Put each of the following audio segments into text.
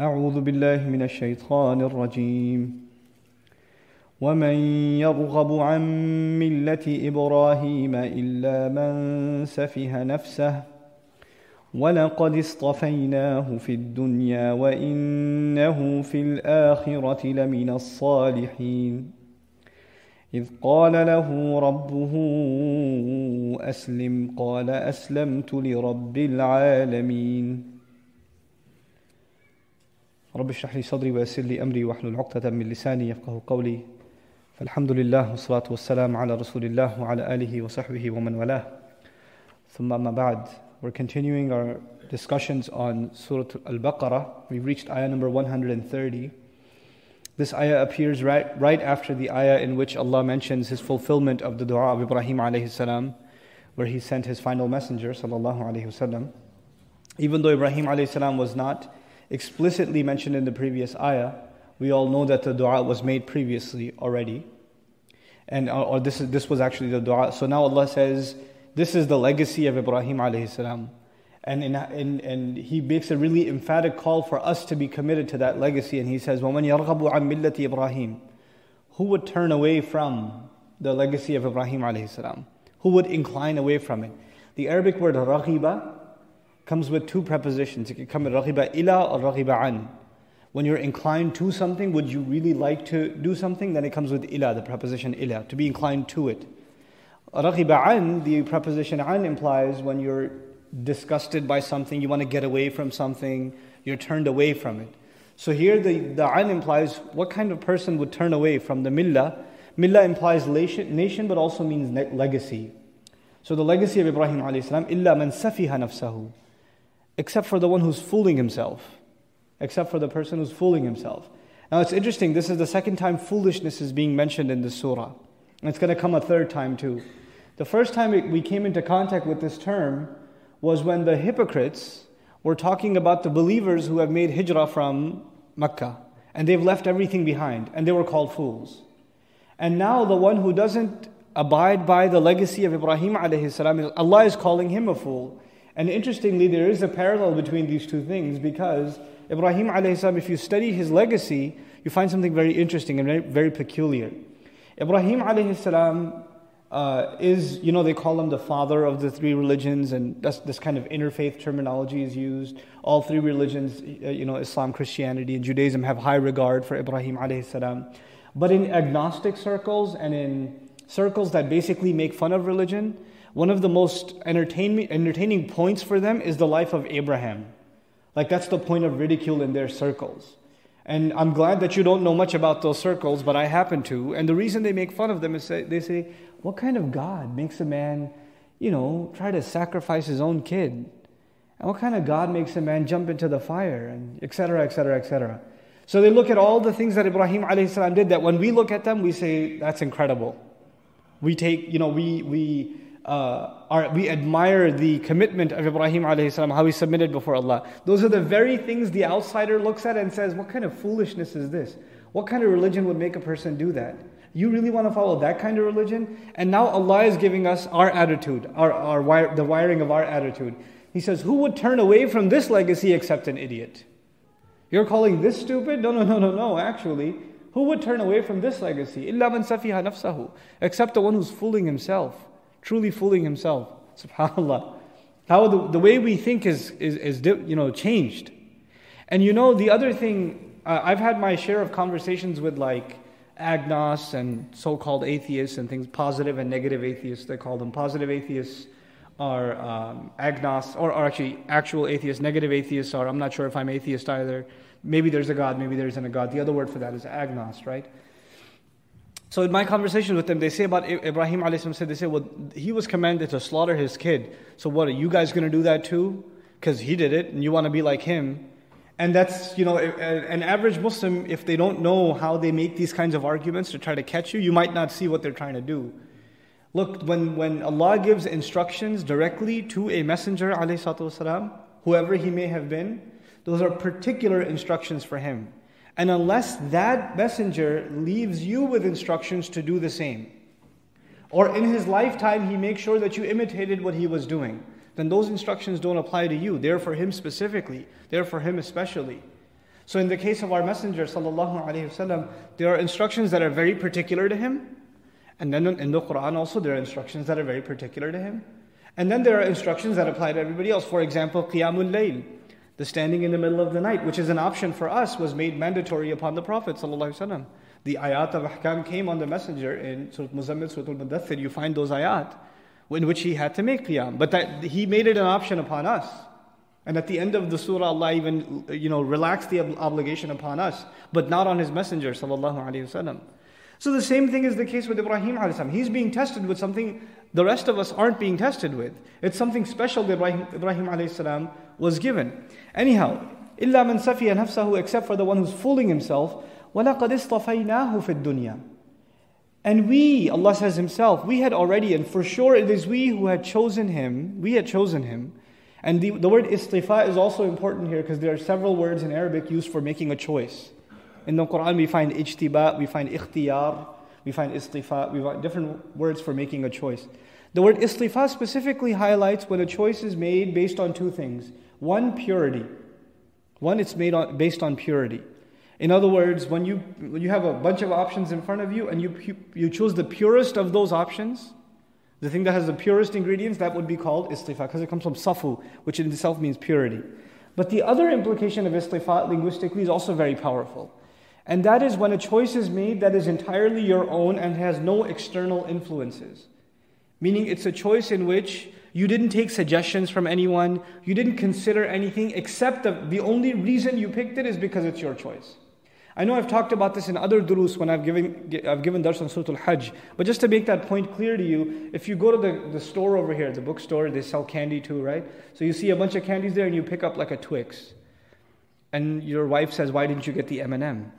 أعوذ بالله من الشيطان الرجيم. ومن يرغب عن ملة إبراهيم إلا من سفه نفسه ولقد اصطفيناه في الدنيا وإنه في الآخرة لمن الصالحين. إذ قال له ربه أسلم قال أسلمت لرب العالمين. رب اشرح لي صدري ويسر لي أمري واحلل عقدة من لساني يفقه قولي فالحمد لله والصلاة والسلام على رسول الله وعلى آله وصحبه ومن والاه ثم أما بعد We're continuing our discussions on Surah Al-Baqarah. We've reached ayah number 130. This ayah appears right, right after the ayah in which Allah mentions his fulfillment of the dua of Ibrahim alayhi salam, where he sent his final messenger sallallahu alayhi wasallam. Even though Ibrahim alayhi salam was not explicitly mentioned in the previous ayah, we all know that the dua was made previously already. And or this, is, this was actually the dua. So now Allah says, this is the legacy of Ibrahim alayhi salam. And, in, in, and he makes a really emphatic call for us to be committed to that legacy. And he says, وَمَنْ يَرْغَبُ عَنْ مِلَّةِ إِبْرَاهِيمِ Who would turn away from the legacy of Ibrahim alayhi salam? Who would incline away from it? The Arabic word raghiba comes with two prepositions. It can come with raghiba ila or raghiba an. When you're inclined to something, would you really like to do something? Then it comes with ila, the preposition ila, to be inclined to it. Raghiba an, the preposition an implies when you're disgusted by something, you want to get away from something, you're turned away from it. So here the, the an implies what kind of person would turn away from the millah. Millah implies nation but also means legacy. So the legacy of Ibrahim alayhi salam, illa man safiha nafsahu. Except for the one who's fooling himself. Except for the person who's fooling himself. Now it's interesting, this is the second time foolishness is being mentioned in the surah. And it's going to come a third time too. The first time we came into contact with this term was when the hypocrites were talking about the believers who have made hijrah from Mecca and they've left everything behind and they were called fools. And now the one who doesn't abide by the legacy of Ibrahim alayhi salam, Allah is calling him a fool. And interestingly, there is a parallel between these two things because Ibrahim alayhi if you study his legacy, you find something very interesting and very, very peculiar. Ibrahim alayhi salam uh, is, you know, they call him the father of the three religions, and this kind of interfaith terminology is used. All three religions, uh, you know, Islam, Christianity, and Judaism have high regard for Ibrahim alayhi salam. But in agnostic circles and in circles that basically make fun of religion, one of the most entertaining, entertaining points for them is the life of Abraham. Like that's the point of ridicule in their circles. And I'm glad that you don't know much about those circles, but I happen to. And the reason they make fun of them is they say, what kind of God makes a man, you know, try to sacrifice his own kid? And what kind of God makes a man jump into the fire? And etc., etc., etc. So they look at all the things that Ibrahim alayhi did that when we look at them, we say, that's incredible. We take, you know, we, we, uh, are, we admire the commitment of Ibrahim alayhi how he submitted before Allah. Those are the very things the outsider looks at and says, what kind of foolishness is this? What kind of religion would make a person do that? You really want to follow that kind of religion? And now Allah is giving us our attitude, our, our wire, the wiring of our attitude. He says, Who would turn away from this legacy except an idiot? You're calling this stupid? No, no, no, no, no. Actually, who would turn away from this legacy? إِلَّا مَنْ سَفِيهَا نَفْسَهُ Except the one who's fooling himself, truly fooling himself. SubhanAllah. How the, the way we think is, is, is you know, changed. And you know, the other thing, uh, I've had my share of conversations with like agnosts and so called atheists and things, positive and negative atheists, they call them. Positive atheists are um, agnosts, or, or actually actual atheists. Negative atheists are, I'm not sure if I'm atheist either. Maybe there's a God, maybe there isn't a God. The other word for that is agnost, right? So in my conversations with them, they say about Ibrahim alayhi said, they say, well, he was commanded to slaughter his kid. So what, are you guys going to do that too? Because he did it and you want to be like him. And that's, you know, an average Muslim, if they don't know how they make these kinds of arguments to try to catch you, you might not see what they're trying to do. Look, when, when Allah gives instructions directly to a messenger, والسلام, whoever he may have been, those are particular instructions for him. And unless that messenger leaves you with instructions to do the same, or in his lifetime he makes sure that you imitated what he was doing, then those instructions don't apply to you. They're for him specifically, they're for him especially. So in the case of our Messenger wasallam, there are instructions that are very particular to him, and then in the Quran also there are instructions that are very particular to him, and then there are instructions that apply to everybody else. For example, qiyamul layl, the standing in the middle of the night, which is an option for us, was made mandatory upon the Prophet wasallam. The ayat of ahkam came on the Messenger in Surah Muzammil, Surah Al-Mudathir. You find those ayat in which he had to make qiyam, but that he made it an option upon us. And at the end of the surah, Allah even you know relaxed the obligation upon us, but not on His Messenger wasallam. So the same thing is the case with Ibrahim He's being tested with something the rest of us aren't being tested with. It's something special that Ibrahim, Ibrahim alayhi was given. Anyhow, إلا من سفي نفسه except for the one who's fooling himself. وَلَقَدْ اصْطَفَيْنَاهُ فِي الدُّنْيا And we, Allah says Himself, we had already, and for sure it is we who had chosen Him, we had chosen Him and the, the word istifa is also important here because there are several words in Arabic used for making a choice. In the Quran, we find ijtiba, we find ikhtiyar, we find istifa, we find different words for making a choice. The word istifa specifically highlights when a choice is made based on two things. One, purity. One, it's made on, based on purity. In other words, when you, when you have a bunch of options in front of you and you, you, choose the purest of those options, the thing that has the purest ingredients, that would be called istifa, because it comes from safu, which in itself means purity. But the other implication of istifa linguistically is also very powerful. And that is when a choice is made that is entirely your own and has no external influences. Meaning it's a choice in which you didn't take suggestions from anyone, you didn't consider anything, except the, the only reason you picked it is because it's your choice. I know I've talked about this in other durus when I've given, I've given dars on Surah Al-Hajj. But just to make that point clear to you, if you go to the, the store over here, the bookstore, they sell candy too, right? So you see a bunch of candies there and you pick up like a Twix. And your wife says, why didn't you get the M&M?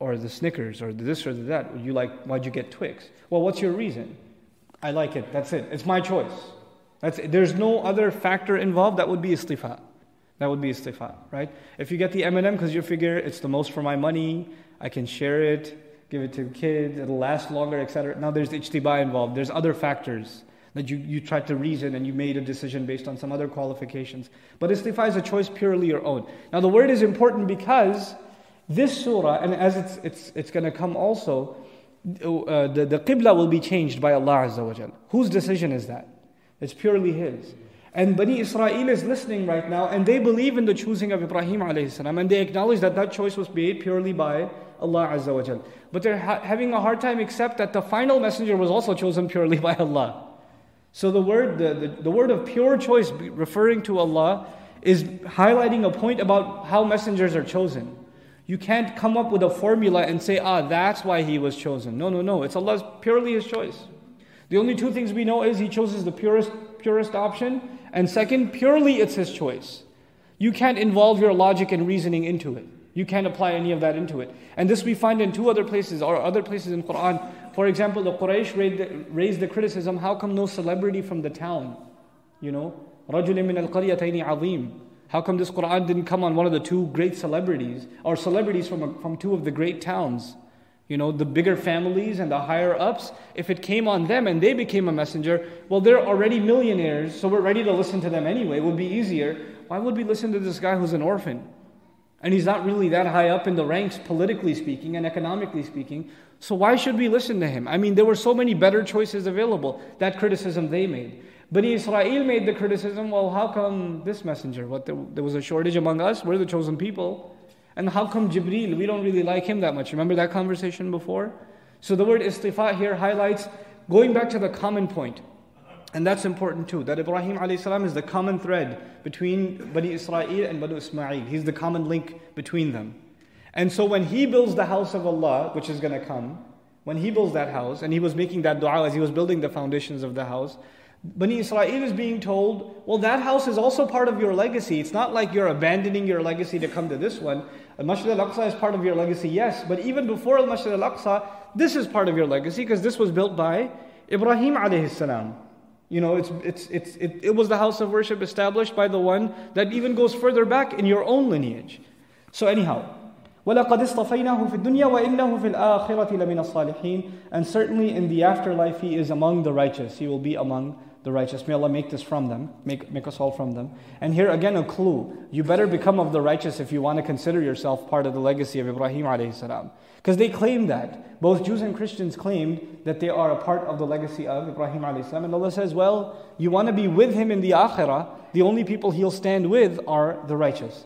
Or the Snickers, or this or that. You like, why'd you get Twix? Well, what's your reason? I like it, that's it. It's my choice. That's it. There's no other factor involved that would be istifa. That would be istifa, right? If you get the M&M because you figure it's the most for my money, I can share it, give it to kids, it'll last longer, etc. Now there's ijtiba involved. There's other factors that you, you tried to reason and you made a decision based on some other qualifications. But istifa is a choice purely your own. Now the word is important because this surah, and as it's, it's, it's going to come also, uh, the, the qibla will be changed by Allah Azza wa. Whose decision is that? It's purely His. And Bani Israel is listening right now, and they believe in the choosing of Ibrahim alayhi salam, and they acknowledge that that choice was made purely by Allah Azza wa. But they're ha- having a hard time accept that the final messenger was also chosen purely by Allah. So the word, the, the, the word of pure choice referring to Allah is highlighting a point about how messengers are chosen. You can't come up with a formula and say, ah, that's why he was chosen. No, no, no. It's Allah's purely his choice. The only two things we know is he chooses the purest, purest option and second, purely it's his choice. You can't involve your logic and reasoning into it. You can't apply any of that into it. And this we find in two other places, or other places in Quran. For example, the Quraysh raised the, raised the criticism, how come no celebrity from the town? You know, رَجُلٍ مِّنَ الْقَرْيَتَيْنِ عَظِيمٍ how come this Quran didn't come on one of the two great celebrities, or celebrities from, from two of the great towns? You know, the bigger families and the higher ups, if it came on them and they became a messenger, well, they're already millionaires, so we're ready to listen to them anyway. It would be easier. Why would we listen to this guy who's an orphan? And he's not really that high up in the ranks, politically speaking and economically speaking. So why should we listen to him? I mean, there were so many better choices available. That criticism they made. But Israel made the criticism, well, how come this messenger? What, there, was a shortage among us? We're the chosen people. And how come Jibreel? We don't really like him that much. Remember that conversation before? So the word istifa here highlights going back to the common point. And that's important too, that Ibrahim salam is the common thread between Bani Israel and Bani Ismail. He's the common link between them. And so when he builds the house of Allah, which is going to come, when he builds that house, and he was making that dua as he was building the foundations of the house, Bani Israel is being told, well, that house is also part of your legacy. It's not like you're abandoning your legacy to come to this one. Al Masjid al Aqsa is part of your legacy, yes, but even before Al Masjid al Aqsa, this is part of your legacy because this was built by Ibrahim alayhi salam. You know, it's, it's, it's, it, it was the house of worship established by the one that even goes further back in your own lineage. So, anyhow, وَلَقَدْ اصْطَفَيْنَاهُ فِي الدُّنْيَا وَإِنَّهُ فِي الْآخِرَةِ لَمِنَ الصَّالِحِينَ And certainly in the afterlife he is among the righteous. He will be among the righteous. May Allah make this from them, make, make us all from them. And here again a clue. You better become of the righteous if you want to consider yourself part of the legacy of Ibrahim alayhi salam. Because they claim that. Both Jews and Christians claimed that they are a part of the legacy of Ibrahim alayhi salam. And Allah says, well, you want to be with him in the akhirah, the only people he'll stand with are the righteous.